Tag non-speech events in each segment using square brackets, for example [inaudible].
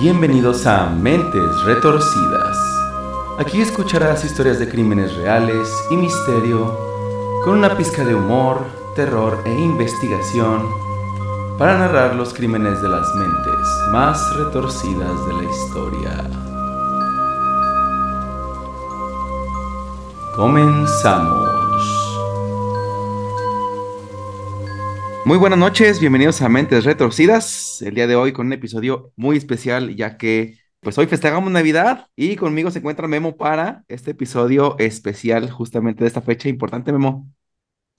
Bienvenidos a Mentes Retorcidas. Aquí escucharás historias de crímenes reales y misterio, con una pizca de humor, terror e investigación, para narrar los crímenes de las mentes más retorcidas de la historia. Comenzamos. Muy buenas noches, bienvenidos a Mentes Retorcidas. El día de hoy con un episodio muy especial, ya que pues hoy festejamos Navidad y conmigo se encuentra Memo para este episodio especial justamente de esta fecha importante, Memo.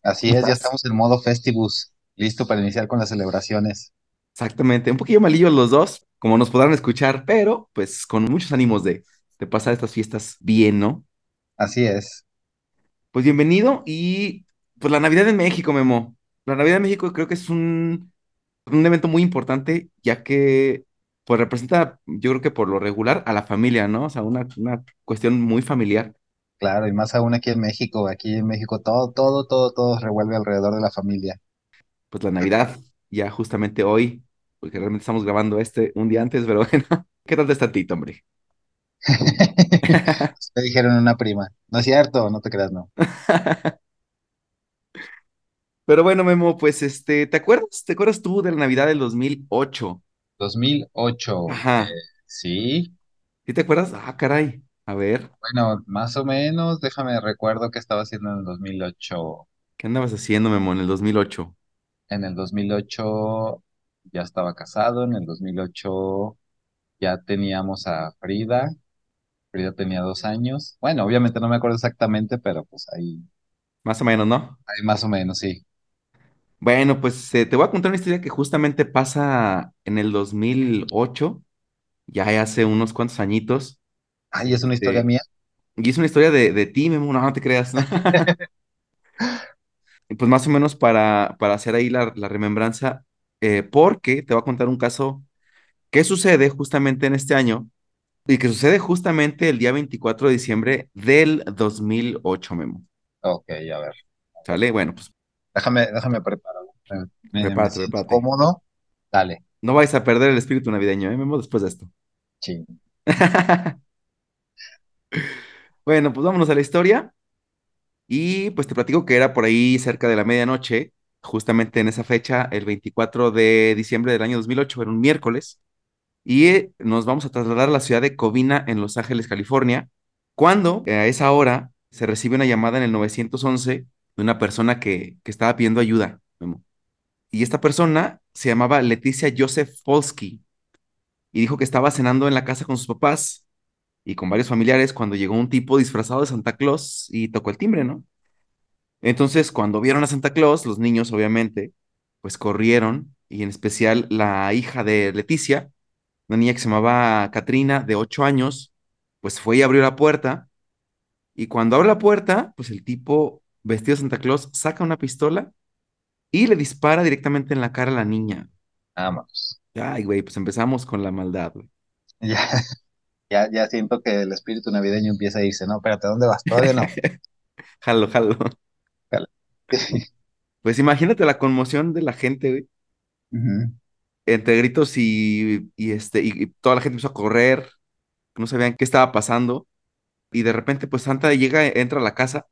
Así ¿Cómo es, ya estamos en modo Festivus, listo para iniciar con las celebraciones. Exactamente, un poquillo malillos los dos, como nos podrán escuchar, pero pues con muchos ánimos de, de pasar estas fiestas bien, ¿no? Así es, Pues bienvenido y pues la Navidad en México, Memo. La Navidad en México creo que es un, un evento muy importante, ya que pues representa, yo creo que por lo regular, a la familia, ¿no? O sea, una, una cuestión muy familiar, claro, y más aún aquí en México, aquí en México todo, todo, todo, todo revuelve alrededor de la familia. pues la Navidad, ya justamente hoy, porque realmente estamos grabando este un día antes, pero [laughs] bueno, ¿qué tal está Tito, hombre? [laughs] Me dijeron una prima, no es cierto, no te creas, no. [laughs] Pero bueno, Memo, pues este, ¿te acuerdas? ¿Te acuerdas tú de la Navidad del 2008? 2008, eh, Ajá, sí, ¿sí te acuerdas? Ah, caray, a ver, bueno, más o menos, déjame recuerdo qué estaba haciendo en el 2008. ¿qué andabas haciendo, Memo, en el 2008? En el 2008 ya estaba casado, en el 2008 ya teníamos a Frida, Frida tenía dos años. Bueno, obviamente no me acuerdo exactamente, pero pues ahí, Más o menos, ¿no? ahí más o menos, sí. Bueno, pues eh, te voy a contar una historia que justamente pasa en el 2008, ya hace unos cuantos añitos, Ay, es una historia este, mía. y es una historia de, de ti, Memo, no, no te creas, ¿no? [laughs] Y Pues más o menos para, para hacer ahí la, la remembranza, eh, porque te voy a contar un caso que sucede justamente en este año y que sucede justamente el día 24 de diciembre del 2008, Memo. Ok, a ver. ¿Sale? Bueno, pues Déjame, déjame preparar. Me, prepárate, cómodo. Dale. No vais a perder el espíritu navideño, ¿eh, Memo? Después de esto. Ching. [laughs] Bueno, pues vámonos a la historia y pues te platico que era por ahí cerca de la medianoche, justamente en esa fecha, el 24 de diciembre del año 2008, era un miércoles. y eh, nos vamos a trasladar a la ciudad de Covina, en Los Ángeles, California, cuando eh, a esa hora se recibe una llamada en el 911 de una persona que, que estaba pidiendo ayuda. Memo. Y esta persona se llamaba Leticia Joseph Polsky y dijo que estaba cenando en la casa con sus papás y con varios familiares cuando llegó un tipo disfrazado de Santa Claus y tocó el timbre, ¿no? Entonces, cuando vieron a Santa Claus, los niños, obviamente, pues corrieron y en especial la hija de Leticia una niña que se llamaba Katrina, de 8 años, pues fue y abrió la puerta, y cuando abre la puerta, pues el tipo vestido de Santa Claus saca una pistola y le dispara directamente en la cara a la niña. Vámonos. Ay, güey, pues empezamos con la maldad, güey. [laughs] Ya, ya, ya siento que el espíritu navideño empieza a irse. No, espérate, ¿dónde vas? Todavía no. [laughs] Jalo, jalo. Dale. [laughs] Pues imagínate la conmoción de la gente, güey, entre gritos y, y este, y, y toda la gente empezó a correr, no sabían qué estaba pasando, y de repente, pues Santa llega, entra a la casa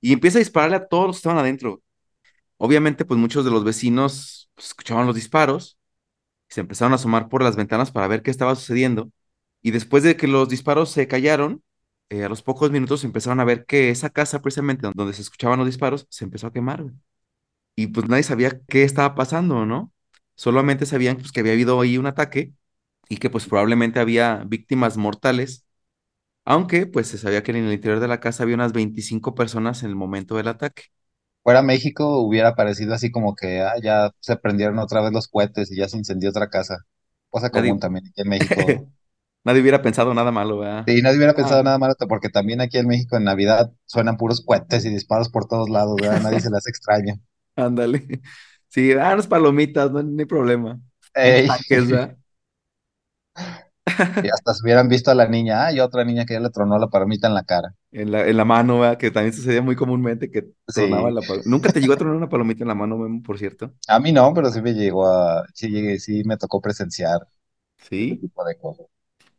y empieza a dispararle a todos los que estaban adentro. Obviamente, pues muchos de los vecinos pues, escuchaban los disparos y se empezaron a asomar por las ventanas para ver qué estaba sucediendo. Y después de que los disparos se callaron, eh, a los pocos minutos empezaron a ver que esa casa, precisamente donde se escuchaban los disparos, se empezó a quemar. Y pues nadie sabía qué estaba pasando, ¿no? Solamente sabían pues, que había habido ahí un ataque y que pues probablemente había víctimas mortales, aunque pues se sabía que en el interior de la casa había unas 25 personas en el momento del ataque. Fuera México hubiera parecido así como que ah, ya se prendieron otra vez los cohetes y ya se incendió otra casa. Cosa común Nadie, también aquí en México. [laughs] nadie hubiera pensado nada malo, ¿verdad? Sí, nadie hubiera Ah, pensado nada malo, porque también aquí en México en Navidad suenan puros cohetes y disparos por todos lados, ¿verdad? Nadie se las extraña. [laughs] Ándale. Sí, ah, unas palomitas, no, no hay problema. Unos Ey, tanques, ¿verdad? [laughs] y hasta se hubieran visto a la niña, ah, y otra niña que ya le tronó la palomita en la cara. En la, en la mano, ¿verdad? Que también sucedía muy comúnmente que tronaba Sí, la palomita. Nunca te llegó a tronar una palomita en la mano, Memo, por cierto. a mí no, pero sí me llegó a, sí llegué, sí me tocó presenciar. ese Sí, tipo de cosas.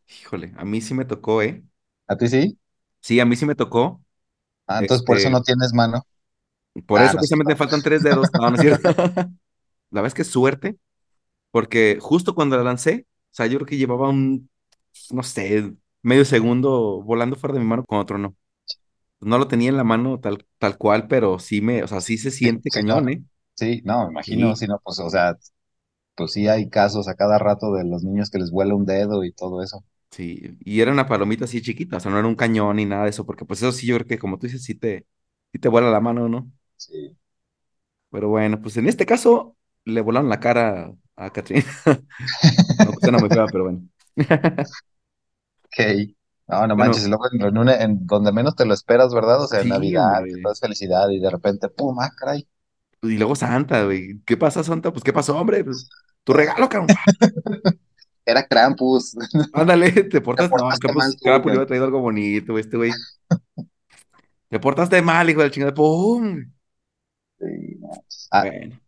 híjole, a mí sí me tocó, ¿eh? ¿A ti sí? Sí, a mí sí me tocó. Ah, entonces por eso Este, no tienes mano. por Ah, eso no precisamente faltan tres dedos. No, no es cierto. [laughs] La verdad es que suerte, porque justo cuando la lancé, o sea, yo creo que llevaba un, no sé, medio segundo volando fuera de mi mano con otro no. No lo tenía en la mano tal, tal cual, pero sí me, o sea, sí se siente sí, no. cañón, ¿eh? Sí, no, me imagino, Sí, si no, pues, o sea, pues sí hay casos a cada rato de los niños que les vuela un dedo y todo eso. sí. Y era una palomita así chiquita, o sea, no era un cañón ni nada de eso, porque pues eso sí, yo creo que como tú dices, sí te, sí te vuela la mano, ¿no? Sí. Pero bueno, pues en este caso le volaron la cara a Catherine. [laughs] No, pues muy fea, pero bueno. [laughs] Ok. No, no manches, Bueno, y luego en, en una- en donde menos te lo esperas, ¿verdad? O sea, en Navidad, que es felicidad y de repente, ¡pum! ¡Ah, caray! Y luego Santa, güey. ¿Qué pasa, Santa? Pues, ¿qué pasó, hombre? Pues, tu regalo, cabrón. [laughs] Era Krampus. [laughs] Ándale, te Te portas. No, portaste mal Carapu le hubiera traído algo bonito, este güey. Te portaste mal, hijo de la chingada. ¡Pum! Sí, no. Ah, Bueno.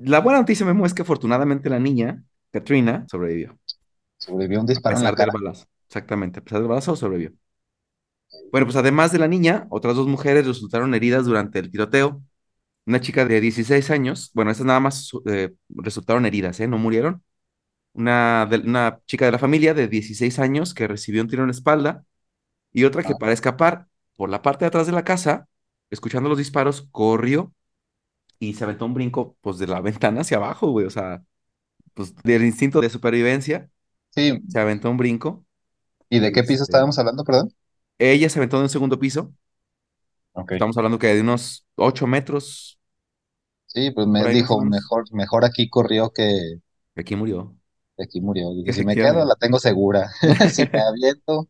La buena noticia, Memo, es que afortunadamente la niña, Katrina, sobrevivió. sobrevivió un A disparo en la pesar del cara. balazo. Exactamente, a pesar del sobrevivió. Bueno, pues además de la niña, otras dos mujeres resultaron heridas durante el tiroteo. Una chica de 16 años, bueno, esas nada más eh, resultaron heridas, ¿eh? No murieron. Una, de- una chica de la familia de 16 años que recibió un tiro en la espalda y otra que para escapar por la parte de atrás de la casa, escuchando los disparos, corrió y se aventó un brinco, pues, de la [laughs] ventana hacia abajo, güey. O sea, pues, del instinto de supervivencia, sí. se aventó un brinco ¿Y de qué piso este, estábamos hablando, perdón? ella se aventó de un segundo piso. Estamos hablando que de unos 8 metros, Sí, pues me dijo, mejor, mejor aquí corrió que Aquí murió, aquí murió. Dije, si me quedo, la tengo segura. [laughs] [laughs] Si me aviento,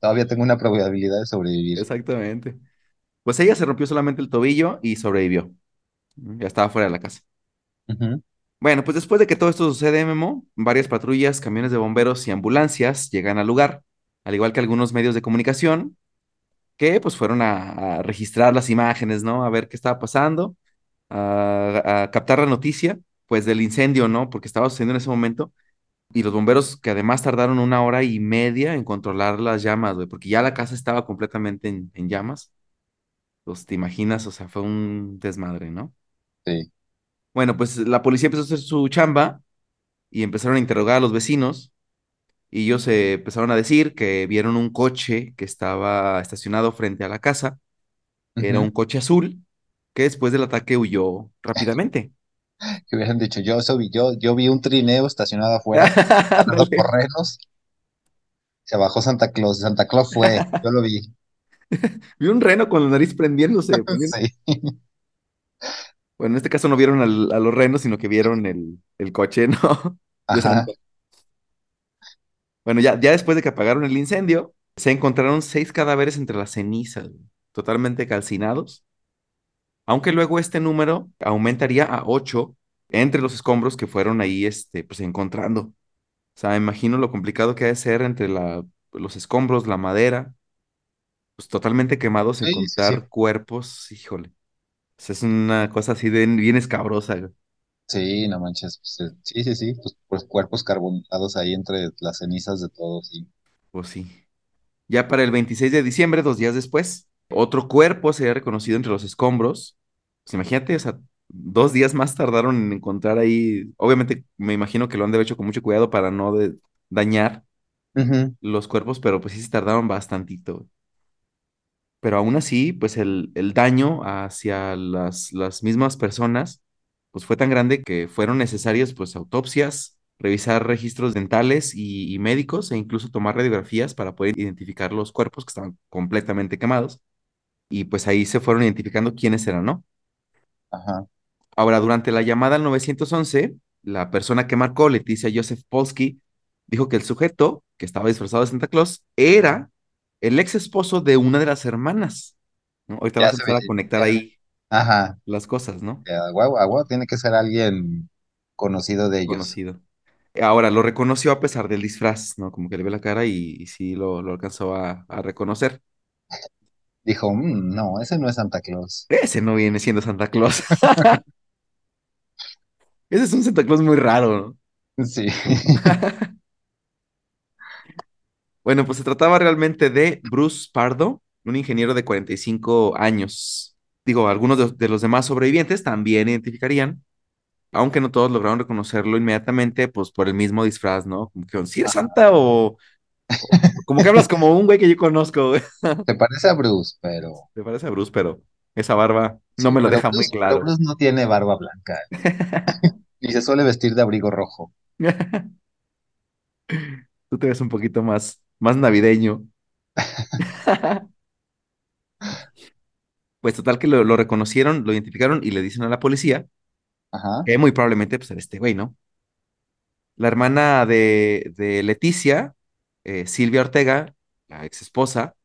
todavía tengo una probabilidad de sobrevivir. Exactamente. Pues ella se rompió solamente el tobillo y sobrevivió. Ya estaba fuera de la casa. Bueno, pues después de que todo esto sucede, Memo, varias patrullas, camiones de bomberos y ambulancias llegan al lugar, al igual que algunos medios de comunicación que pues fueron a, registrar las imágenes, ¿no? A ver qué estaba pasando, a, captar la noticia, pues del incendio, ¿no? Porque estaba sucediendo en ese momento. Y los bomberos que además tardaron una hora y media en controlar las llamas, güey, porque ya la casa estaba completamente en, en llamas. Pues te imaginas, o sea, fue un desmadre, ¿no? Sí. Bueno, pues la policía empezó a hacer su chamba y empezaron a interrogar a los vecinos y ellos eh, empezaron a decir que vieron un coche que estaba estacionado frente a la casa, era Ujú. un coche azul que después del ataque huyó rápidamente. [laughs] Que hubieran dicho, yo, eso vi- yo, yo vi un trineo estacionado afuera, [laughs] los correnos, se bajó Santa Claus, Santa Claus fue, yo lo vi. [laughs] Vi un reno con la nariz prendiéndose. Sí. Bueno, en este caso no vieron al- a los renos, sino que vieron el, el coche, ¿no? [laughs] Ajá. Bueno, ya, ya después de que apagaron el incendio, se encontraron seis cadáveres entre las cenizas, totalmente calcinados, aunque luego este número aumentaría a ocho entre los escombros que fueron ahí, este, pues encontrando. O sea, imagino lo complicado que ha de ser entre la, los escombros, la madera, pues totalmente quemados, Sí, sí, sí. encontrar cuerpos, híjole. Es una cosa así de bien escabrosa, güey. Sí, no manches. pues, eh, sí, sí, sí. Pues, pues cuerpos carbonizados ahí entre las cenizas de todos. Sí. Pues sí. Ya para el 26 de diciembre, dos días después, otro cuerpo se había reconocido entre los escombros. Pues imagínate, o sea, dos días más tardaron en encontrar ahí. Obviamente, me imagino que lo han de haber hecho con mucho cuidado para no de- dañar los cuerpos, pero pues sí se tardaron bastantito. Pero aún así, pues el, el daño hacia las, las mismas personas, pues fue tan grande que fueron necesarias pues autopsias, revisar registros dentales y, y médicos e incluso tomar radiografías para poder identificar los cuerpos que estaban completamente quemados. Y pues ahí se fueron identificando quiénes eran, ¿no? Ajá. Ahora, durante la llamada al 911, la persona que marcó, Leticia Joseph Polsky, dijo que el sujeto que estaba disfrazado de Santa Claus era el ex esposo de una de las hermanas. ¿no? Ahorita Ya vas a empezar a conectar Ya. ahí Ajá. las cosas, ¿no? Guau, guau, tiene que ser alguien conocido de ellos. Conocido. Ahora, lo reconoció a pesar del disfraz, ¿no? Como que le ve la cara y, y sí lo, lo alcanzó a, a reconocer. Dijo, "Mm, no, ese no es Santa Claus. Ese no viene siendo Santa Claus. [laughs] [laughs] Ese es un Santa Claus muy raro, ¿no? Sí. [laughs] Bueno, pues se trataba realmente de Bruce Pardo, un ingeniero de 45 años. Digo, algunos de, de los demás sobrevivientes también identificarían, aunque no todos lograron reconocerlo inmediatamente, pues por el mismo disfraz, ¿no? Como que, ¿sí es Santa o, como que hablas como un güey que yo conozco, güey? Se parece a Bruce, pero Te parece a Bruce, pero esa barba no sí, me lo deja muy Bruce, claro. Bruce no tiene barba blanca [laughs] y se suele vestir de abrigo rojo. [laughs] Tú te ves un poquito más, más navideño. [laughs] Pues total que lo, lo reconocieron, lo identificaron y le dicen a la policía Ajá, que muy probablemente pues era este güey, ¿no? La hermana de, de Leticia, eh, Silvia Ortega, la ex esposa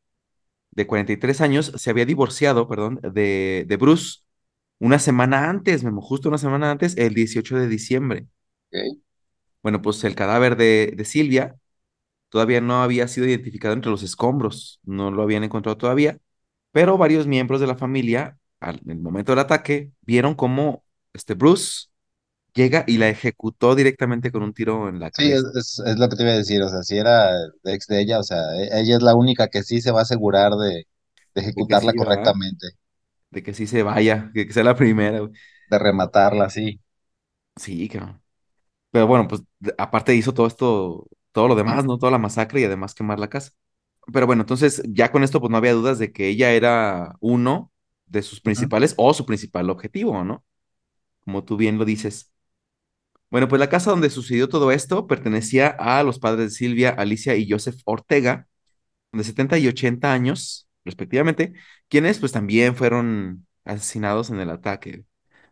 de 43 años, se había divorciado, perdón, de, de Bruce una semana antes, Memo, justo una semana antes, el 18 de diciembre. Bueno, pues el cadáver de, de Silvia todavía no había sido identificado entre los escombros, no lo habían encontrado todavía, pero varios miembros de la familia, al, en el momento del ataque, vieron cómo este Bruce llega y la ejecutó directamente con un tiro en la Sí, es, cabeza. es, es lo que te iba a decir, o sea, si era ex de ella, o sea, e- ella es la única que sí se va a asegurar de, de De que ejecutarla sí, ¿verdad? correctamente, De que sí se vaya, que, que sea la primera, güey. de rematarla, sí. Sí, cabrón. Pero bueno, pues aparte hizo todo esto, todo lo demás, ¿no? Toda la masacre y además quemar la casa. Pero bueno, entonces ya con esto pues no había dudas de que ella era uno de sus principales o su principal objetivo, ¿no? Como tú bien lo dices. Bueno, pues la casa donde sucedió todo esto pertenecía a los padres de Silvia, Alicia y Joseph Ortega, de 70 y 80 años, respectivamente, quienes pues también fueron asesinados en el ataque.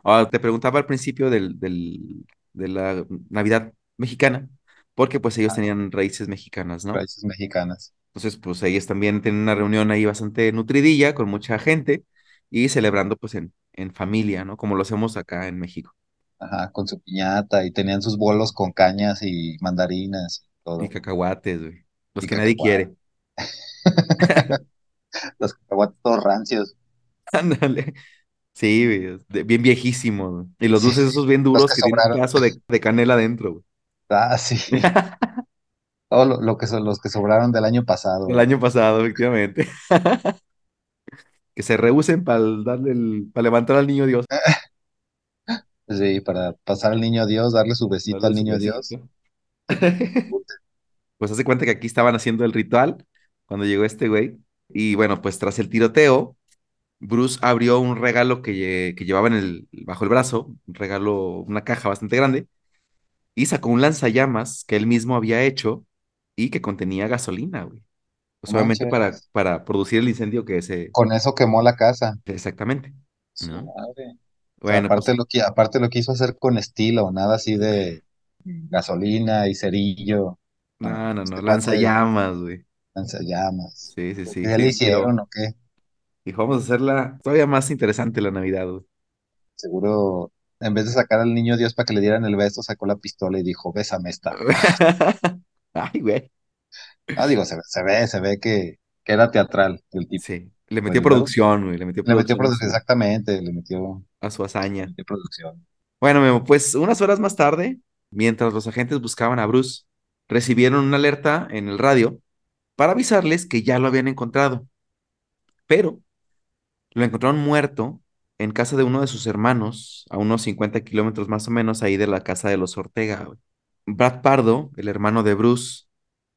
Ahora, te preguntaba al principio del, del- de la Navidad mexicana, porque pues ellos Ah, tenían raíces mexicanas, ¿no? raíces mexicanas. Entonces, pues ellos también tienen una reunión ahí bastante nutridilla con mucha gente y celebrando pues en, en familia, ¿no? Como lo hacemos acá en México. Ajá, con su piñata y tenían sus bolos con cañas y mandarinas y Y todo, cacahuates, güey. Los y que nadie quiere. [laughs] Los cacahuates todos rancios. Ándale. Sí, güey, bien viejísimo, güey. Y los dulces esos bien los duros que que tienen un pedazo de, de canela adentro, güey. Ah, sí. [laughs] Todo lo, lo que son los que sobraron del año El pasado. año pasado, efectivamente. [laughs] Que se rehúsen para darle el, para levantar al niño Dios. [laughs] Sí, para pasar al niño Dios, darle su besito Darle al su niño Dios. Pues hace cuenta que aquí estaban haciendo el ritual cuando llegó este güey. Y bueno, pues tras el tiroteo, Bruce abrió un regalo que, que llevaba en el, bajo el brazo, un regalo, una caja bastante grande, y sacó un lanzallamas que él mismo había hecho y que contenía gasolina, güey. Pues obviamente para, para producir el incendio que se... Con eso quemó la casa. Exactamente, ¿no? madre. Bueno, pues aparte lo que, aparte lo quiso hacer con estilo, nada así de gasolina y cerillo. No, no, no, este lanzallamas, güey. llamas. Sí, sí, sí, ¿Ya sí le hicieron o qué? Dijo, vamos a hacerla todavía más interesante la Navidad, güey. Seguro, en vez de sacar al niño Dios para que le dieran el beso, sacó la pistola y dijo, bésame esta. [laughs] Ay, güey. Ah, digo, se, se ve, se ve que, que era teatral el tipo. Sí, le metió producción, güey, le metió le metió producción producción, exactamente, le metió, a su le hazaña. metió producción. Bueno, Memo, pues unas horas más tarde, mientras los agentes buscaban a Bruce, recibieron una alerta en el radio para avisarles que ya lo habían encontrado, pero lo encontraron muerto en casa de uno de sus hermanos, a unos 50 kilómetros más o menos ahí de la casa de los Ortega. Brad Pardo, el hermano de Bruce,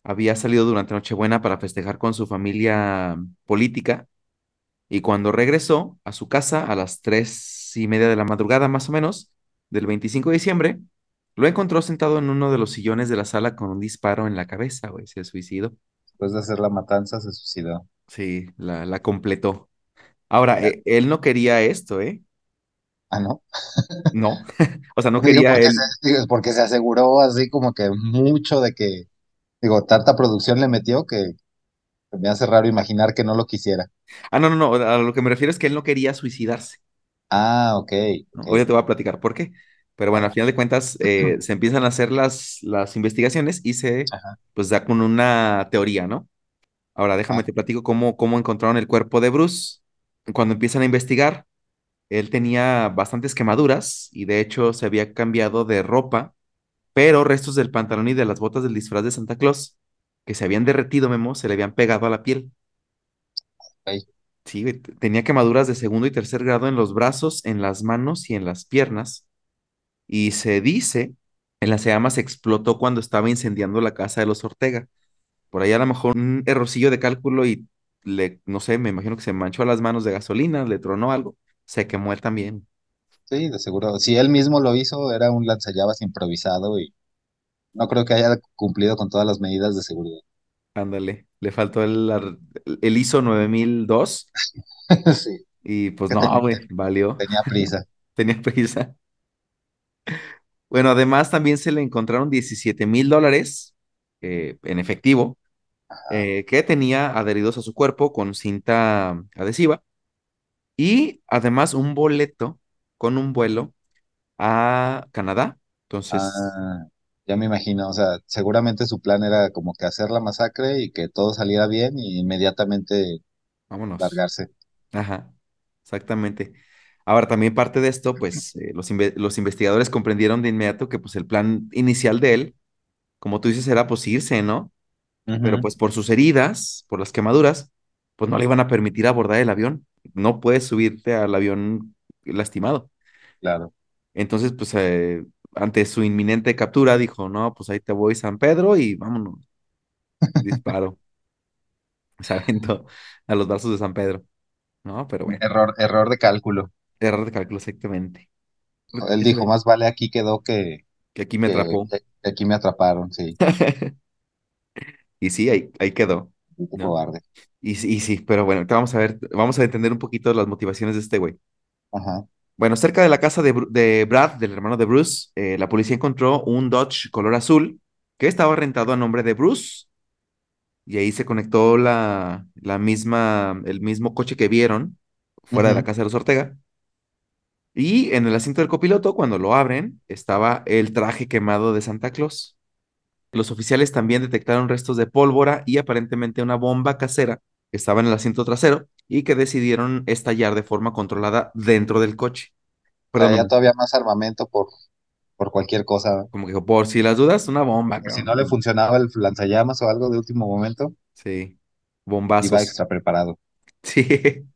había salido durante Nochebuena para festejar con su familia política y cuando regresó a su casa a las tres y media de la madrugada más o menos del 25 de diciembre, lo encontró sentado en uno de los sillones de la sala con un disparo en la cabeza, güey, se suicidó. Después de hacer la matanza, se suicidó. Sí, la, la completó. Ahora, Ya. e- él no quería esto, ¿eh? Ah, ¿no? No, [laughs] o sea, no quería porque se, él. porque se aseguró así como que mucho de que, digo, tanta producción le metió que, me hace raro imaginar que no lo quisiera. Ah, no, no, no, a lo que me refiero es que él no quería suicidarse. Ah, ok, ¿no? ok. Hoy te voy a platicar por qué. Pero bueno, al final de cuentas, eh, se empiezan a hacer las, las investigaciones y se, ajá, pues, da con una teoría, ¿no? Ahora, déjame ajá. te platico cómo, cómo encontraron el cuerpo de Bruce. Cuando empiezan a investigar, él tenía bastantes quemaduras y de hecho se había cambiado de ropa pero restos del pantalón y de las botas del disfraz de Santa Claus, que se habían derretido, Memo, se le habían pegado a la piel. Sí, tenía quemaduras de segundo y tercer grado en los brazos, en las manos y en las piernas. Y se dice, en las llamas explotó cuando estaba incendiando la casa de los Ortega. Por ahí a lo mejor un errorcillo de cálculo y le, no sé, me imagino que se manchó las manos de gasolina, le tronó algo, se quemó él también. Sí, de seguro. Si él mismo lo hizo, era un lanzallamas improvisado y no creo que haya cumplido con todas las medidas de seguridad. Ándale, le faltó el, el ISO 9002 [laughs] Sí, y pues que [laughs] no, güey, valió, tenía prisa. [laughs] tenía prisa. Bueno, además también se le encontraron diecisiete mil dólares eh, en efectivo. Eh, que tenía adheridos a su cuerpo con cinta adhesiva y además un boleto con un vuelo a Canadá. Entonces, Ah, ya me imagino, o sea, seguramente su plan era como que hacer la masacre y que todo saliera bien y inmediatamente vámonos. largarse. Ajá, exactamente. Ahora, también parte de esto, pues eh, los, inve- los investigadores comprendieron de inmediato que pues el plan inicial de él, como tú dices, era pues irse, ¿no? Pero pues por sus heridas, por las quemaduras, pues no le iban a permitir abordar el avión. No puedes subirte al avión lastimado. claro. Entonces, pues eh, ante su inminente captura, dijo, no, pues ahí te voy San Pedro y vámonos, disparo. [laughs] Se aventó a los brazos de San Pedro, ¿no? Pero bueno, Error, error de cálculo. error de cálculo exactamente. Él dijo, más vale aquí quedó que, que aquí me que, atrapó. que aquí me atraparon, sí. [laughs] Y sí, ahí, ahí quedó, ¿no? cobarde. Y, sí- y sí, pero bueno, te vamos a ver, vamos a entender un poquito las motivaciones de este güey. Ajá, Bueno, cerca de la casa de, de Brad, del hermano de Bruce, eh, la policía encontró un Dodge color azul que estaba rentado a nombre de Bruce y ahí se conectó la, la misma, el mismo coche que vieron fuera de la casa de los Ortega. Y en el asiento del copiloto, cuando lo abren, estaba el traje quemado de Santa Claus. Los oficiales también detectaron restos de pólvora y aparentemente una bomba casera que estaba en el asiento trasero y que decidieron estallar de forma controlada dentro del coche. Traía no, todavía más armamento por, por cualquier cosa. como que por si las dudas, una bomba, Por si no le funcionaba el lanzallamas o algo de último momento, Sí, iba bombazos. extra preparado. [laughs] Sí.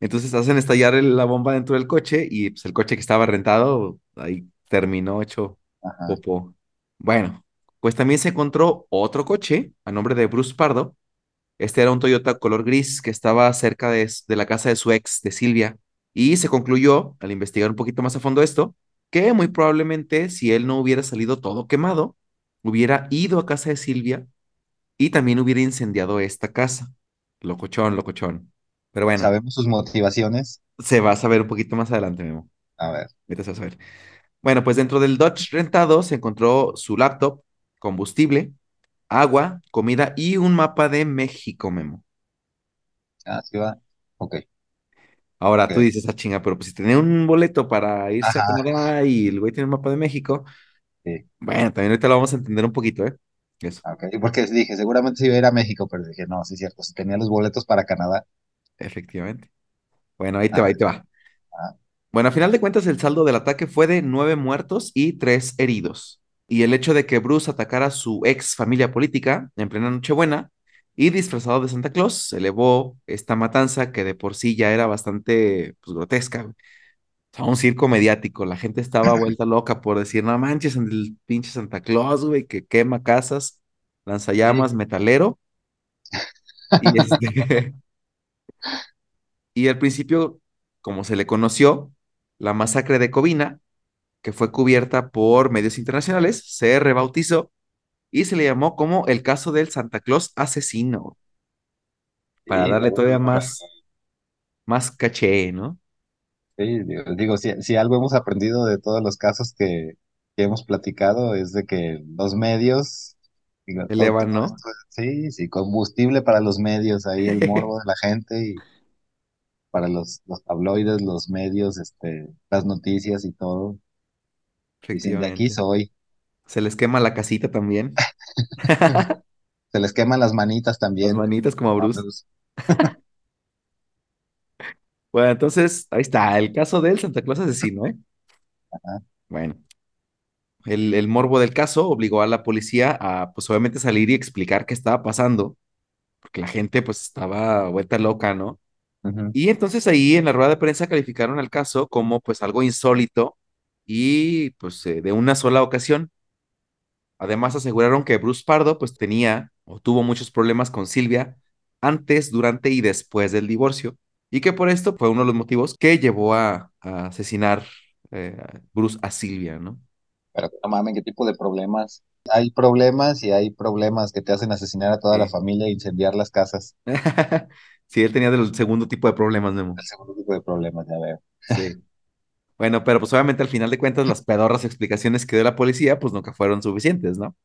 Entonces hacen estallar el- la bomba dentro del coche y pues el coche que estaba rentado ahí terminó hecho Ajá, popó. Bueno, pues también se encontró otro coche a nombre de Bruce Pardo. Este era un Toyota color gris que estaba cerca de, de la casa de su ex, de Silvia. Y se concluyó, al investigar un poquito más a fondo esto, que muy probablemente si él no hubiera salido todo quemado, hubiera ido a casa de Silvia y también hubiera incendiado esta casa. Locochón, locochón. Pero bueno, sabemos sus motivaciones. se va a saber un poquito más adelante, Memo. A ver, va a saber. Bueno, pues dentro del Dodge rentado se encontró su laptop, combustible, agua, comida y un mapa de México, Memo. ah, sí va. Ok, Ahora tú dices, ah, chinga, pero pues si tenía un boleto para irse a Canadá y el güey tiene un mapa de México, sí, bueno, también ahorita lo vamos a entender un poquito, ¿eh? Eso, ok. Porque dije, seguramente se iba a ir a México, pero dije, no, sí es cierto, si tenía los boletos para Canadá. efectivamente. Bueno, ahí te A va, ahí te va. Bueno, a final de cuentas, el saldo del ataque fue de nueve muertos y tres heridos. Y el hecho de que Bruce atacara a su ex familia política en plena Nochebuena y disfrazado de Santa Claus elevó esta matanza que de por sí ya era bastante pues, grotesca. O sea, un circo mediático. La gente estaba [laughs] vuelta loca por decir, no manches, el pinche Santa Claus, güey, que quema casas, lanzallamas, metalero. Y este, [laughs] [laughs] y al principio, como se le conoció, la masacre de Covina que fue cubierta por medios internacionales, se rebautizó y se le llamó como el caso del Santa Claus asesino, para sí, darle todavía más, más caché, ¿no? sí, digo, digo, si, si algo hemos aprendido de todos los casos que, que hemos platicado es de que los medios, digo, Elevan, todo ¿no? esto, sí, sí, combustible para los medios, ahí el morbo [laughs] de la gente y para los, los tabloides, los medios, este, las noticias y todo. Dicen, de aquí soy. Se les quema la casita también. [laughs] Se les queman las manitas Las también. manitas como a Bruce. Bruce. [laughs] Bueno, entonces, ahí está, el caso del Santa Claus asesino, ¿eh? Ajá. Bueno. el, el morbo del caso obligó a la policía a, pues obviamente salir y explicar qué estaba pasando, porque la gente pues estaba vuelta loca, ¿no? Y entonces ahí en la rueda de prensa calificaron al caso como pues algo insólito y pues eh, de una sola ocasión. Además aseguraron que Bruce Pardo pues tenía o tuvo muchos problemas con Silvia antes, durante y después del divorcio y que por esto fue uno de los motivos que llevó a, a asesinar eh, Bruce a Silvia, ¿no? Pero no mames, ¿qué tipo de problemas? Hay problemas y hay problemas que te hacen asesinar a toda la familia e incendiar las casas. [laughs] Sí, él tenía del segundo tipo de problemas, Memo. El segundo tipo de problemas, ya veo. Sí. Bueno, pero pues obviamente al final de cuentas las pedorras explicaciones que dio la policía pues nunca fueron suficientes, ¿no?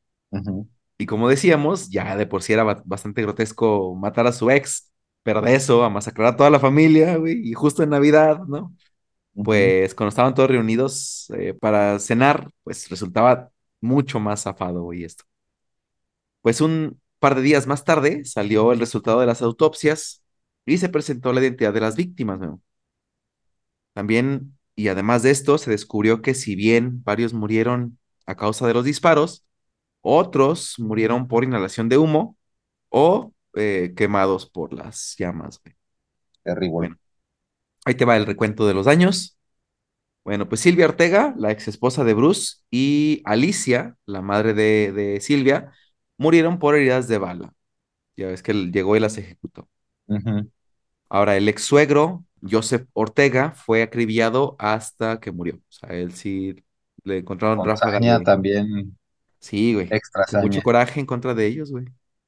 Y como decíamos, ya de por sí era ba- bastante grotesco matar a su ex, pero de eso a masacrar a toda la familia, güey, y justo en Navidad, ¿no? Pues cuando estaban todos reunidos eh, para cenar, pues resultaba mucho más zafado, güey, esto. Pues un par de días más tarde salió el resultado de las autopsias y se presentó la identidad de las víctimas, ¿no? También, y además de esto, se descubrió que si bien varios murieron a causa de los disparos, otros murieron por inhalación de humo o eh, quemados por las llamas. Terrible. Bueno, ahí te va el recuento de los daños. Bueno, pues Silvia Ortega, la ex esposa de Bruce, y Alicia, la madre de, de Silvia, murieron por heridas de bala. Ya ves que él llegó y las ejecutó. Ahora, el ex suegro, Joseph Ortega, fue acribillado hasta que murió. O sea, él sí le encontraron Con ráfagas también, Sí, güey, extra mucho coraje en contra de ellos, güey.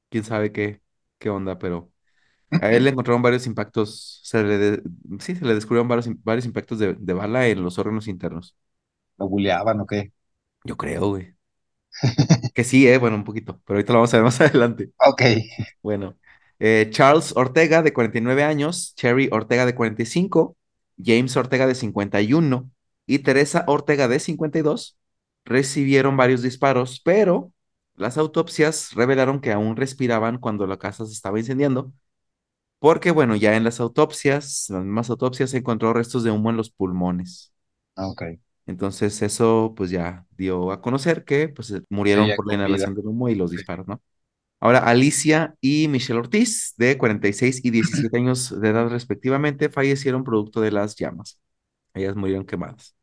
Quién sabe qué, qué onda, pero a él le encontraron varios impactos, se le de- sí, se le descubrieron varios, varios impactos de, de bala en los órganos internos. ¿Lo buleaban o qué? Yo creo, güey. Que sí, eh, bueno, un poquito, pero ahorita lo vamos a ver más [laughs] adelante. Ok. Bueno, eh, Charles Ortega, de 49 años, Cherry Ortega, de 45, James Ortega, de 51 y Teresa Ortega, de 52, recibieron varios disparos, pero las autopsias revelaron que aún respiraban cuando la casa se estaba incendiando, porque, bueno, ya en las autopsias, las mismas autopsias, se encontró restos de humo en los pulmones. Ok. Entonces, eso, pues ya dio a conocer que, pues, eh, murieron Seguía por la inhalación del humo y los Sí. disparos, ¿no? Ahora, Alicia y Michelle Ortiz, de 46 y 17 [laughs] años de edad respectivamente, fallecieron producto de las llamas. Ellas murieron quemadas.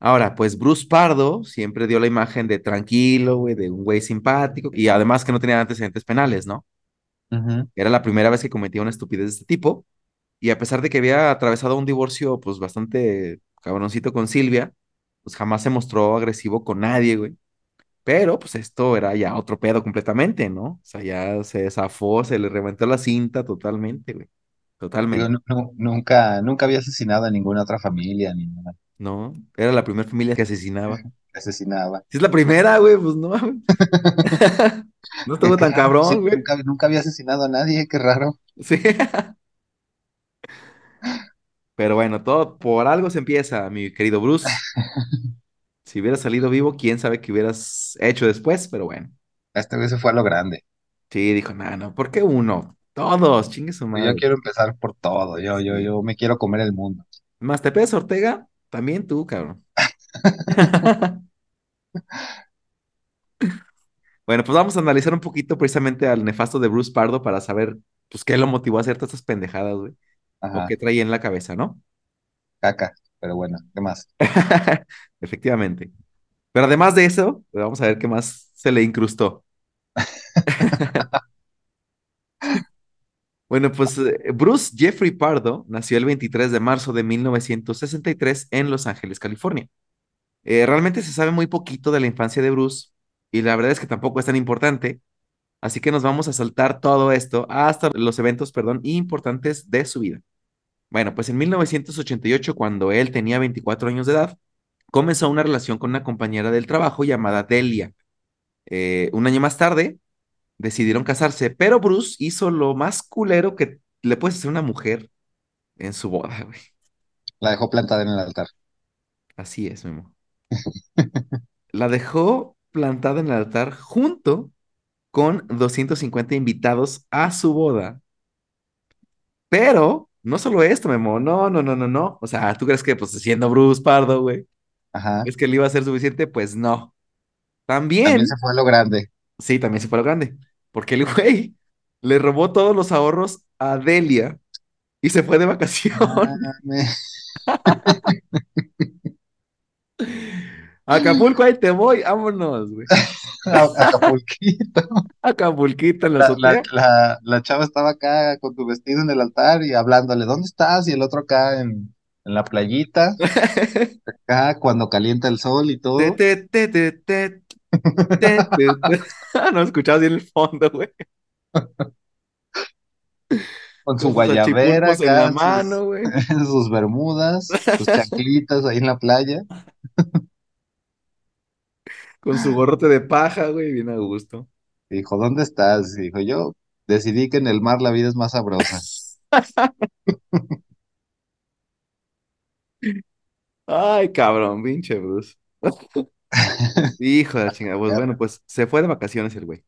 Ahora, pues Bruce Pardo siempre dio la imagen de tranquilo, güey, de un güey simpático y además que no tenía antecedentes penales, ¿no? Era la primera vez que cometía una estupidez de este tipo y a pesar de que había atravesado un divorcio, pues bastante cabroncito con Silvia, pues jamás se mostró agresivo con nadie, güey. Pero pues esto era ya otro pedo completamente, ¿no? O sea, ya se zafó, se le reventó la cinta totalmente, güey. Totalmente, nu- nunca, nunca había asesinado a ninguna otra familia, ni nada. ¿no? Era la primera familia que asesinaba. [laughs] Asesinaba. Si es la primera, güey, pues no. [laughs] No estuvo tan [laughs] sí, cabrón, güey. nunca, nunca había asesinado a nadie, qué raro. Sí. Pero bueno, todo por algo se empieza, mi querido Bruce. [laughs] Si hubieras salido vivo, quién sabe qué hubieras hecho después, pero bueno. Este güey se fue a lo grande. Sí, dijo, no, no, ¿por qué uno? Todos, chingue su Yo madre. quiero empezar por todo. Yo, yo, yo me quiero comer el mundo. Más te pedes Ortega, también tú, cabrón. [laughs] Bueno, pues vamos a analizar un poquito precisamente al nefasto de Bruce Pardo para saber, pues, qué lo motivó a hacer todas estas pendejadas, güey. O qué traía en la cabeza, ¿no? caca. Pero bueno, ¿qué más? [laughs] Efectivamente. Pero además de eso, pues, vamos a ver qué más se le incrustó. [laughs] Bueno, pues eh, Bruce Jeffrey Pardo nació el 23 de marzo de 1963 en Los Ángeles, California. Eh, realmente se sabe muy poquito de la infancia de Bruce y la verdad es que tampoco es tan importante, así que nos vamos a saltar todo esto hasta los eventos, perdón, importantes de su vida. Bueno, pues en 1988, cuando él tenía 24 años de edad, comenzó una relación con una compañera del trabajo llamada Delia. Eh, un año más tarde, decidieron casarse, pero Bruce hizo lo más culero que le puedes hacer a una mujer en su boda, [laughs] güey. La dejó plantada en el altar. Así es, Memo. La dejó plantada en el altar junto con 250 invitados a su boda. Pero no solo esto, Memo, no, no, no, no, no. O sea, ¿tú crees que pues siendo Bruce Pardo, güey, Ajá. es que le iba a ser suficiente? Pues no. También se También, fue a lo grande. sí, también se fue a lo grande, porque el güey le robó todos los ahorros a Delia y se fue de vacaciones. Mames. [laughs] Acapulco, ahí te voy, vámonos, güey. [laughs] Acapulquito. Acapulquito en la La, la, la, la chava estaba acá con tu vestido en el altar y hablándole, ¿dónde estás? Y el otro acá en, en la playita, [laughs] acá cuando calienta el sol y todo, te, te, te, te, te. [laughs] No escuchabas bien el fondo, güey. con su guayabera achipulpos en la acá, sus, mano, güey. sus bermudas, sus chanclitas ahí en la playa. Con su gorrote de paja, güey, bien a gusto. Dijo, ¿dónde estás? Dijo, yo decidí que en el mar la vida es más sabrosa. Ay, cabrón, pinche Bruce. Hijo de la chingada. Pues bueno, pues se fue de vacaciones el güey.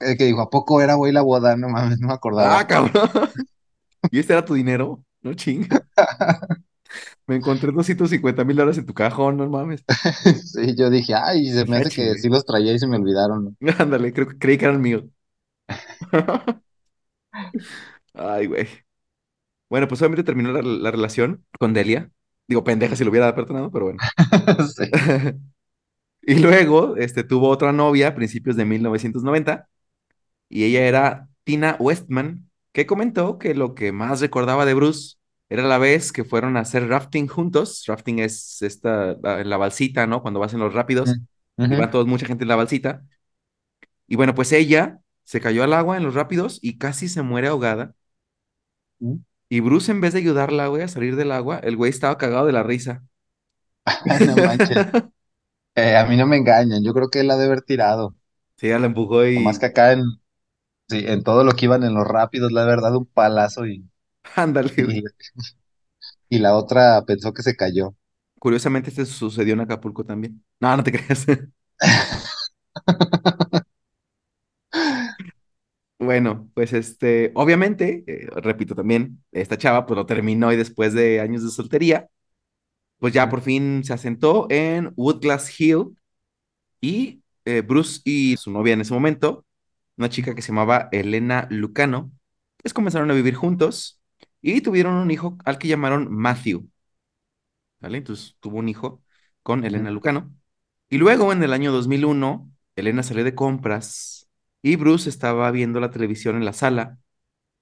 El que dijo, ¿a poco era güey la boda? No mames, no me acordaba. Ah, cabrón. [laughs] ¿Y este era tu dinero? No chinga. [laughs] Me encontré 250 mil dólares en tu cajón, no mames. [laughs] Sí, yo dije, ay, se me hace que sí los traía y se me olvidaron. [laughs] Ándale, creo que creí que eran míos. [laughs] Ay, güey. Bueno, pues obviamente terminó la, la relación con Delia. Digo, pendeja si lo hubiera perdonado, pero bueno. Sí. Y luego, este, tuvo otra novia a principios de 1990 y ella era Tina Westman, que comentó que lo que más recordaba de Bruce era la vez que fueron a hacer rafting juntos. Rafting es esta, la, la balsita, ¿no? Cuando vas en los rápidos y ujú, van todos, mucha gente en la balsita. Y bueno, pues ella se cayó al agua en los rápidos y casi se muere ahogada. Y Bruce, en vez de ayudarla, güey, a salir del agua, el güey estaba cagado de la risa. [laughs] No manches. Eh, a mí no me engañan, yo creo que él la debe haber tirado. Sí, ella la empujó y que acá en, sí, en todo lo que iban en los rápidos, la verdad, un palazo y, [laughs] ándale, y, y la otra pensó que se cayó. Curiosamente, este sucedió en Acapulco también. No, no te creas. [laughs] Bueno, pues este, obviamente, eh, repito también, esta chava pues lo terminó y después de años de soltería, pues ya por fin se asentó en Woodglass Hill y eh, Bruce y su novia en ese momento, una chica que se llamaba Elena Lucano, pues comenzaron a vivir juntos y tuvieron un hijo al que llamaron Matthew, ¿vale? Entonces tuvo un hijo con. Elena Lucano. Y luego en el año 2001, Elena salió de compras y Bruce estaba viendo la televisión en la sala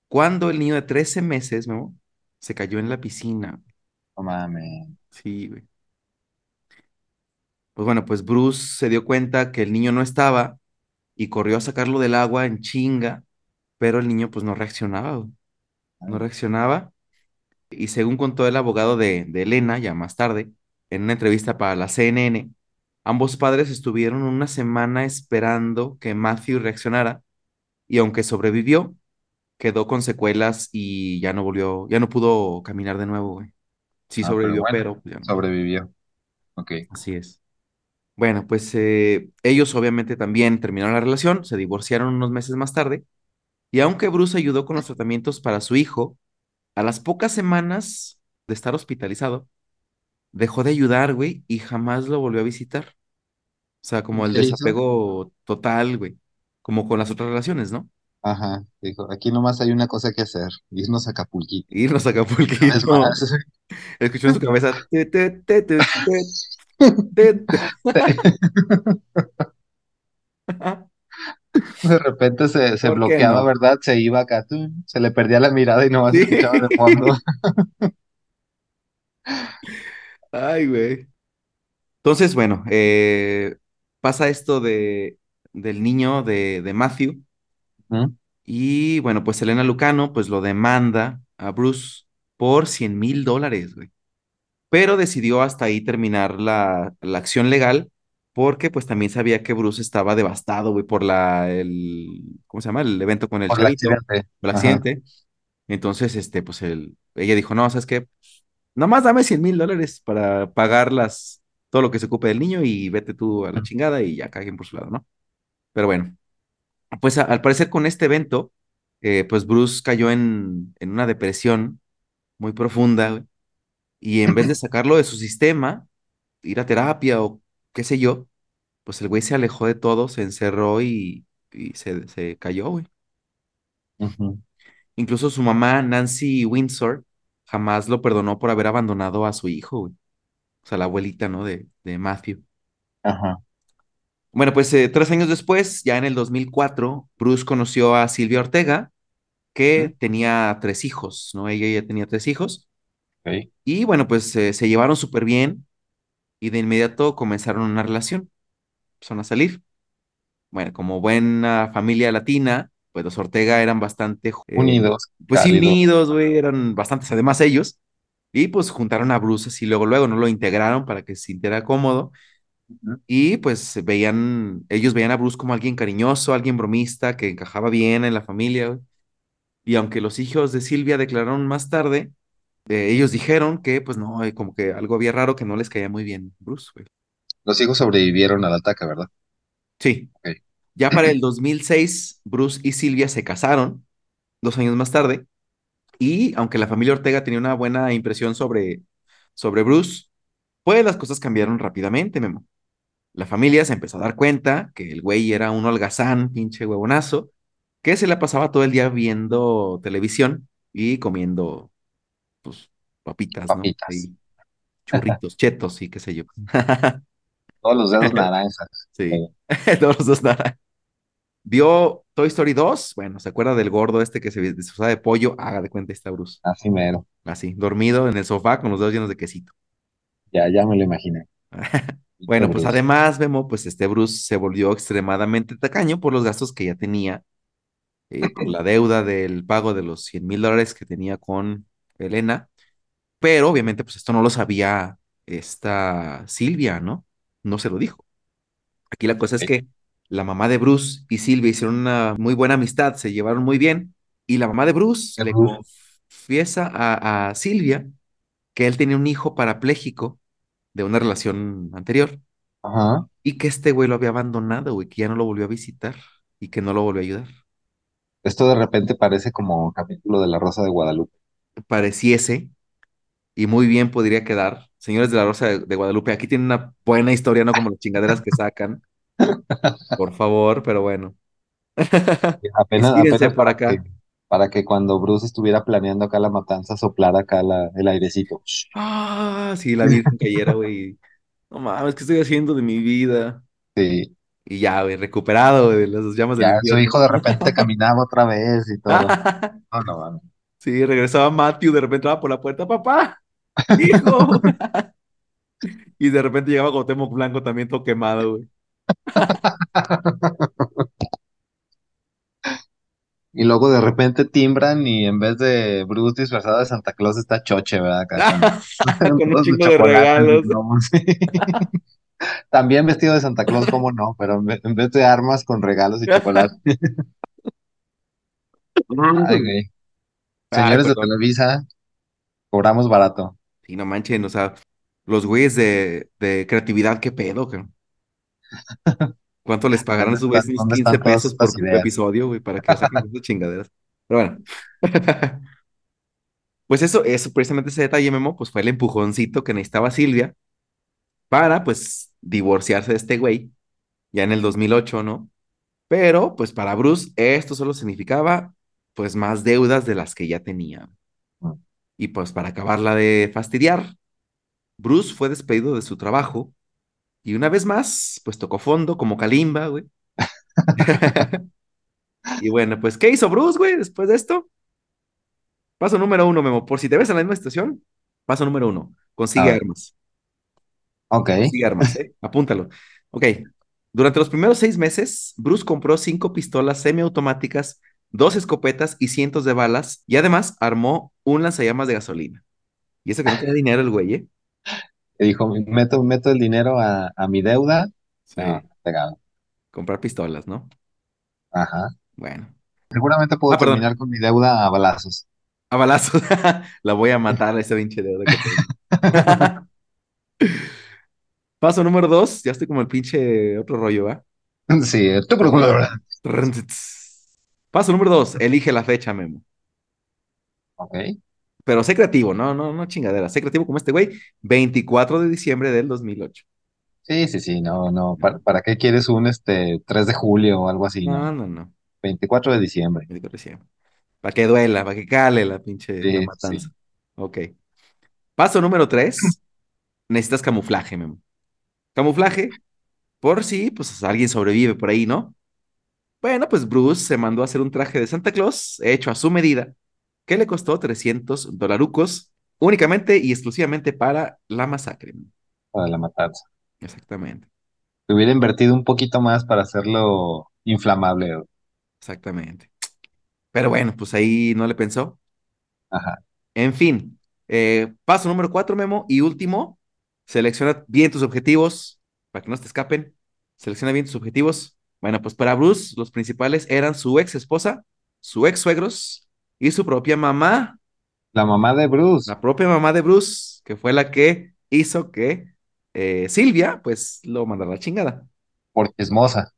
cuando el niño de 13 meses, ¿no? Se cayó en la piscina. No mames. Sí, güey. Pues bueno, pues Bruce se dio cuenta que el niño no estaba y corrió a sacarlo del agua en chinga, pero el niño pues no reaccionaba, güey. No reaccionaba. Y según contó el abogado de, de Elena, ya más tarde, en una entrevista para la CNN, ambos padres estuvieron una semana esperando que Matthew reaccionara y aunque sobrevivió, quedó con secuelas y ya no volvió, ya no pudo caminar de nuevo, güey. Sí Ah, pero sobrevivió, bueno, pero pues, ya no. sobrevivió. Ok. Así es. Bueno, pues eh, ellos obviamente también terminaron la relación, se divorciaron unos meses más tarde, y aunque Bruce ayudó con los tratamientos para su hijo, a las pocas semanas de estar hospitalizado, dejó de ayudar, güey, y jamás lo volvió a visitar. O sea, como el desapego total, güey, como con las otras relaciones, ¿no? Ajá, dijo, aquí nomás hay una cosa que hacer, irnos a Acapulquito. Irnos a [laughs] más. Acapulquito, [laughs] escuchó en su cabeza, [laughs] De repente se, se ¿Por qué bloqueaba, no? ¿verdad? Se iba acá, se le perdía la mirada y nomás Sí. escuchaba de fondo. [laughs] Ay, güey. Entonces, bueno, eh, pasa esto de, del niño de, de Matthew ¿Mm? y bueno, pues Elena Lucano pues lo demanda a Bruce por cien mil dólares, güey. Pero decidió hasta ahí terminar la, la acción legal porque pues también sabía que Bruce estaba devastado, güey, por la, el, ¿cómo se llama? El evento con el Por el chavito, accidente. el accidente. Entonces, este, pues ella dijo, no, ¿sabes qué? Nomás dame cien mil dólares para pagar las, todo lo que se ocupe del niño y vete tú a la chingada y ya cada quien por su lado, ¿no? Pero bueno, pues a- al parecer con este evento, eh, pues Bruce cayó en, en una depresión muy profunda güey, y en vez de [laughs] sacarlo de su sistema, ir a terapia o qué sé yo, pues el güey se alejó de todo, se encerró y, y se, se cayó, güey. Ujú, Incluso su mamá, Nancy Windsor, jamás lo perdonó por haber abandonado a su hijo, güey. O sea, la abuelita, ¿no? De, de Matthew. Ajá. Bueno, pues eh, tres años después, ya en el 2004, Bruce conoció a Silvia Ortega, ujú, que tenía tres hijos, ¿no? Ella ya tenía tres hijos. ok, Y bueno, pues eh, se llevaron súper bien y de inmediato comenzaron una relación. Empezaron a salir. Bueno, como buena familia latina, pues los Ortega eran bastante, eh, Unidos, pues sí, unidos, güey, eran bastantes además ellos. Y pues juntaron a Bruce así luego, luego, ¿no? Lo integraron para que se sintiera cómodo. Y pues veían, ellos veían a Bruce como alguien cariñoso, alguien bromista, que encajaba bien en la familia. Y aunque los hijos de Silvia declararon más tarde, eh, ellos dijeron que pues no, eh, como que algo había raro que no les caía muy bien Bruce, güey. Los hijos sobrevivieron al ataque, ¿verdad? Sí, ya para el [clears throat] 2006, Bruce y Silvia se casaron, dos años más tarde, y aunque la familia Ortega tenía una buena impresión sobre, sobre Bruce, pues las cosas cambiaron rápidamente, Memo. La familia se empezó a dar cuenta que el güey era un holgazán, pinche huevonazo, que se la pasaba todo el día viendo televisión y comiendo, pues, papitas, ¿no? Papitas. Y churritos, [laughs] chetos y qué sé yo. [laughs] Todos los dedos naranjas. [laughs] Sí, todos los dos nada. Vio Toy Story 2, bueno, ¿se acuerda del gordo este que se disfrazaba de pollo? Haga de cuenta, está Bruce. así mero. Así, dormido en el sofá con los dedos llenos de quesito. Ya, ya me lo imaginé. Bueno, pues Bruce. además, Memo, pues este Bruce se volvió extremadamente tacaño por los gastos que ya tenía eh, por la deuda del pago de los 100 mil dólares que tenía con Elena, pero obviamente pues esto no lo sabía esta Silvia, ¿no? No se lo dijo. Aquí la cosa es que la mamá de Bruce y Silvia hicieron una muy buena amistad, se llevaron muy bien, y la mamá de Bruce ¿Qué le Bruce? confiesa a, a Silvia que él tenía un hijo parapléjico de una relación anterior Ajá. y que este güey lo había abandonado, güey, que ya no lo volvió a visitar y que no lo volvió a ayudar. Esto de repente parece como capítulo de La Rosa de Guadalupe. Pareciese y muy bien podría quedar. Señores de la Rosa de, de Guadalupe, aquí tienen una buena historia, no como las chingaderas que sacan, por favor, pero bueno. [laughs] Apenas, para que, acá. para que cuando Bruce estuviera planeando acá la matanza, soplara acá la, el airecito. Ah, sí, la Virgen cayera, güey. No mames, ¿qué estoy haciendo de mi vida? Sí. Y ya, güey, recuperado de las llamas del Ya su hijo de repente caminaba otra vez y todo. [laughs] No, no, no. Sí, regresaba Matthew, de repente entraba por la puerta, papá, [laughs] hijo. [laughs] Y de repente llegaba Cuauhtémoc Blanco también todo quemado, güey. [laughs] Y luego de repente timbran y en vez de Bruce disfrazado de Santa Claus está Choche, ¿verdad? Acá con Con un chingo de regalos. También vestido de Santa Claus, ¿cómo no? Pero en vez en vez de armas con regalos y chocolate. Ay, güey. Ay, Señores de perdón. Televisa, cobramos barato. Sí, no manchen, o sea, los güeyes de, de creatividad, qué pedo, cabrón? [laughs] ¿Cuánto les pagarán a ¿Dónde su vez dónde 15 están todas pesos por ideas? episodio, güey, para que saquen [laughs] esas chingaderas? Pero bueno. [laughs] Pues eso, eso, precisamente ese detalle, Memo, pues fue el empujoncito que necesitaba Silvia para, pues, divorciarse de este güey, ya en el 2008, ¿no? Pero, pues, para Bruce, esto solo significaba, pues, más deudas de las que ya tenía. Y, pues, para acabarla de fastidiar, Bruce fue despedido de su trabajo y una vez más, pues, tocó fondo como Kalimba, güey. [laughs] [laughs] Y bueno, pues, ¿qué hizo Bruce, güey, después de esto? Paso número uno, Memo, por si te ves en la misma situación, paso número uno, consigue armas. ok. Consigue armas, ¿eh? [laughs] Apúntalo. Ok. Durante los primeros seis meses, Bruce compró cinco pistolas semiautomáticas, dos escopetas y cientos de balas, y además armó un lanzallamas de gasolina. Y eso que no tenía [laughs] dinero el güey, ¿eh? Y dijo, meto, meto el dinero a, a mi deuda. No, Sí, pegado. comprar pistolas, ¿no? Ajá. Bueno. Seguramente puedo Ah, perdón. terminar con mi deuda a balazos. A balazos. [laughs] La voy a matar a ese pinche deuda que tengo. [laughs] Paso número dos, ya estoy como el pinche otro rollo, ¿va? Sí, tú Paso número dos, elige la fecha, Memo. Ok. Pero sé creativo, no, no, no chingadera. Sé creativo como este güey, 24 de diciembre del 2008. Sí, sí, sí, no, no. ¿Para, para qué quieres un este 3 de julio o algo así? No. No, no, no. 24 de diciembre. Médico recién. Para que duela, para que cale la pinche, la matanza. sí. Ok. Paso número tres. Necesitas camuflaje, Memo. Camuflaje, por si, pues alguien sobrevive por ahí, ¿no? Bueno, pues Bruce se mandó a hacer un traje de Santa Claus hecho a su medida, que le costó 300 dolarucos, únicamente y exclusivamente para la masacre. Para la matanza. Exactamente, Te hubiera invertido un poquito más para hacerlo inflamable. exactamente. Pero bueno, pues ahí no le pensó. Ajá. En fin, eh, paso número cuatro, Memo, y último, selecciona bien tus objetivos para que no te escapen. Selecciona bien tus objetivos. Bueno, pues para Bruce, los principales eran su ex esposa, su ex suegros y su propia mamá, La mamá de Bruce, la propia mamá de Bruce, que fue la que hizo que eh, Silvia, pues lo mandara a la chingada, por chismosa.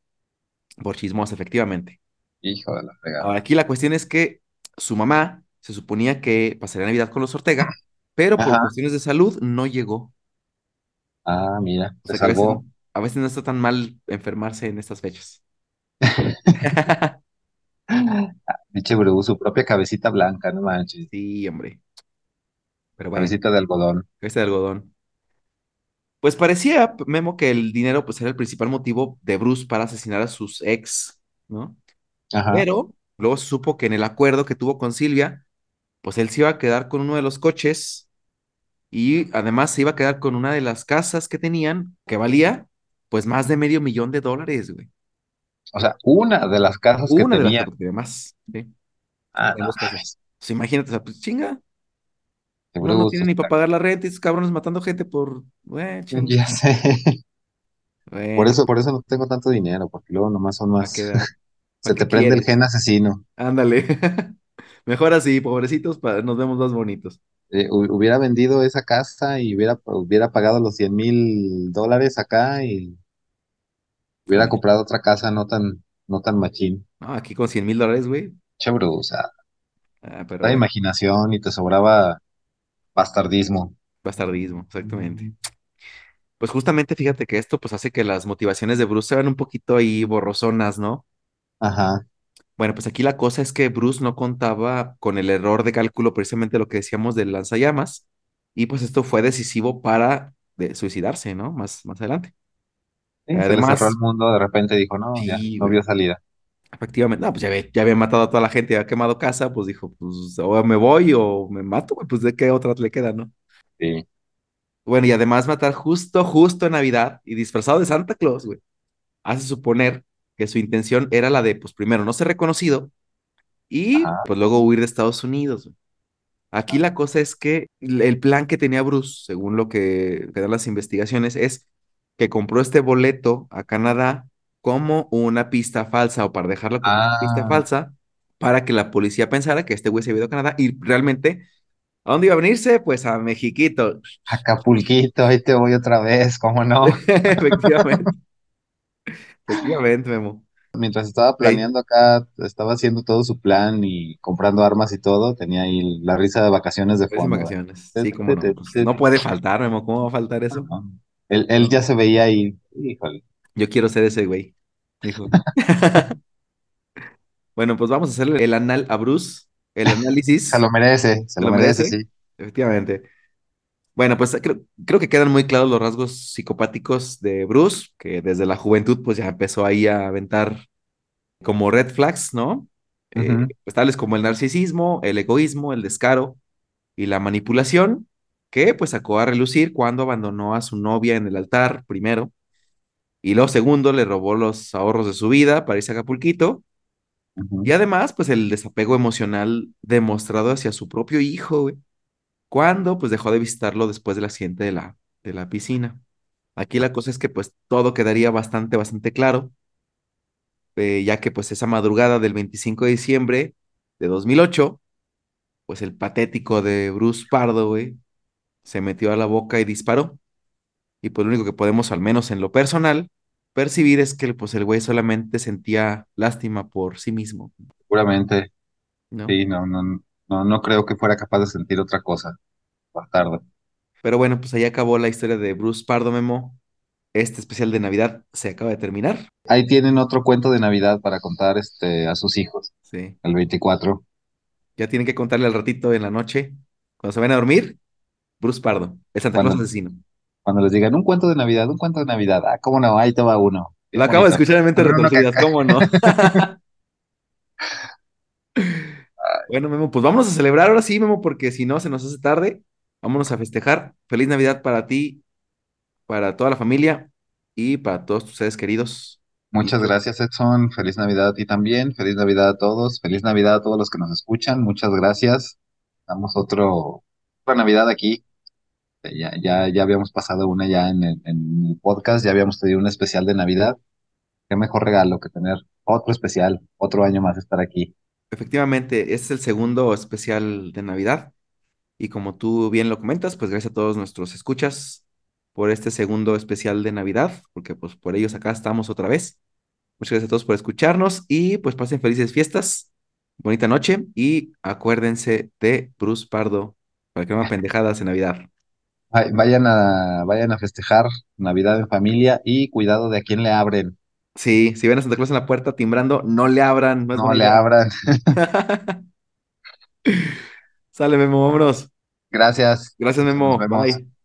por chismosa, efectivamente. Hijo de la fregada. Ahora, aquí la cuestión es que su mamá se suponía que pasaría Navidad con los Ortega, pero por Ajá. cuestiones de salud no llegó. Ah, mira, O se sea veces, salvó. A veces no está tan mal enfermarse en estas fechas. [laughs] Diche Bruce, su propia cabecita blanca, no manches. Sí, hombre. Pero bueno, Cabecita de algodón. este de algodón. Pues parecía, Memo, que el dinero pues era el principal motivo de Bruce para asesinar a sus ex, ¿no? Ajá. Pero luego se supo que en el acuerdo que tuvo con Silvia, pues él se iba a quedar con uno de los coches y además se iba a quedar con una de las casas que tenían, que valía pues más de medio millón de dólares, güey. O sea, una de las casas que Una de las tenía. casas, porque además, ¿sí? Ah, no casas. Pues imagínate, o sea, pues chinga, Que No, no o ni para pagar la renta y esos cabrones matando gente por... Güey, ching. ya sé. Por eso, por eso no tengo tanto dinero, porque luego nomás son ¿para más. [laughs] Se ¿Para te prende el gen asesino. Ándale. [laughs] Mejor así, pobrecitos, nos vemos más bonitos. Eh, hu- hubiera vendido esa casa y hubiera, hubiera pagado los cien mil dólares acá y hubiera comprado otra casa no tan, no tan machín. No, aquí con cien mil dólares, güey. Che, Bruce, o sea, Ah, pero la imaginación y te sobraba bastardismo. bastardismo, exactamente. Pues justamente fíjate que esto pues hace que las motivaciones de Bruce se vean un poquito ahí borrosonas, ¿no? Ajá. Bueno, pues aquí la cosa es que Bruce no contaba con el error de cálculo, precisamente lo que decíamos del lanzallamas, y pues esto fue decisivo para de, suicidarse, ¿no? Más, más adelante. Sí, se le cerró el Además, mundo, de repente dijo, no, ya, no vio salida. efectivamente, no, pues ya, ve- ya había matado a toda la gente, ya había quemado casa, pues dijo, pues o me voy o me mato, pues de qué otra le queda, ¿no? Sí. Bueno, y además matar justo, justo en Navidad y disfrazado de Santa Claus, güey, hace suponer que su intención era la de, pues primero, no ser reconocido y Ajá. pues luego huir de Estados Unidos. Aquí la cosa es que el el plan que tenía Bruce, según lo que, que dan las investigaciones, es que compró este boleto a Canadá como una pista falsa o para dejarlo como una pista Ah, falsa para que la policía pensara que este güey se había ido a Canadá y realmente, ¿a dónde iba a venirse? Pues a Mexiquito. Acapulquito, ahí te voy otra vez, ¿cómo no? [laughs] Efectivamente, efectivamente, Memo. Mientras estaba planeando acá, estaba haciendo todo su plan y comprando armas y todo, tenía ahí la risa de vacaciones de fondo. ¿eh? vacaciones, sí, no. te- Pues no puede faltar, Memo, ¿cómo va a faltar eso? no. Él, él ya se veía ahí, híjole, yo quiero ser ese güey, dijo. [laughs] [laughs] Bueno, pues vamos a hacerle el anal a Bruce, el se lo análisis, merece, se ¿se lo lo merece, merece? sí. Efectivamente. Bueno, pues creo, creo que quedan muy claros los rasgos psicopáticos de Bruce, que desde la juventud pues ya empezó ahí a aventar como red flags, ¿no? Eh, pues tales como el narcisismo, el egoísmo, el descaro y la manipulación, que pues sacó a relucir cuando abandonó a su novia en el altar, primero, y luego segundo le robó los ahorros de su vida para irse a Acapulquito, y además pues el desapego emocional demostrado hacia su propio hijo, güey, cuando pues dejó de visitarlo después del accidente de la, de la piscina. Aquí la cosa es que pues todo quedaría bastante, bastante claro, eh, ya que pues esa madrugada del 25 de diciembre de 2008, pues el patético de Bruce Pardo, güey, se metió a la boca y disparó. Y pues lo único que podemos, al menos en lo personal, percibir es que pues el güey solamente sentía lástima por sí mismo, Seguramente, ¿no? sí, no, no, no, no creo que fuera capaz de sentir otra cosa, bastardo. Pero bueno, pues ahí acabó la historia de Bruce Pardo Memo. Este especial de Navidad se acaba de terminar. Ahí tienen otro cuento de Navidad para contar este, a sus hijos, Sí. el 24. Ya tienen que contarle al ratito en la noche, cuando se van a dormir, Bruce Pardo, el Santa Claus asesino. cuando les digan un cuento de Navidad, un cuento de Navidad. Ah, cómo no, ahí te va uno. Lo acabo de escuchar en que- Retorcidas, ¿cómo no? [laughs] Bueno, Memo, pues vámonos a celebrar ahora sí, Memo, porque si no se nos hace tarde. Vámonos a festejar. Feliz Navidad para ti, para toda la familia y para todos tus seres queridos. Muchas gracias, Edson. Feliz Navidad a ti también. Feliz Navidad a todos. Feliz Navidad a todos los que nos escuchan. Muchas gracias. Damos otro, otra Navidad aquí. Eh, Ya, ya, ya habíamos pasado una ya en el, en el podcast, ya habíamos tenido un especial de Navidad. Qué mejor regalo que tener otro especial, otro año más estar aquí. Efectivamente, este es el segundo especial de Navidad. Y como tú bien lo comentas, pues gracias a todos nuestros escuchas por este segundo especial de Navidad, porque pues por ellos acá estamos otra vez. Muchas gracias a todos por escucharnos y pues pasen felices fiestas, bonita noche y acuérdense de Bruce Pardo para que no hagan pendejadas en Navidad. Ay, Vayan a, vayan a festejar Navidad en familia y cuidado de a quién le abren. Sí, si ven a Santa Claus en la puerta timbrando, no le abran, no le abran. [laughs] Sale, Memo, vámonos. Gracias. Gracias, Nos Memo. vemos. Bye.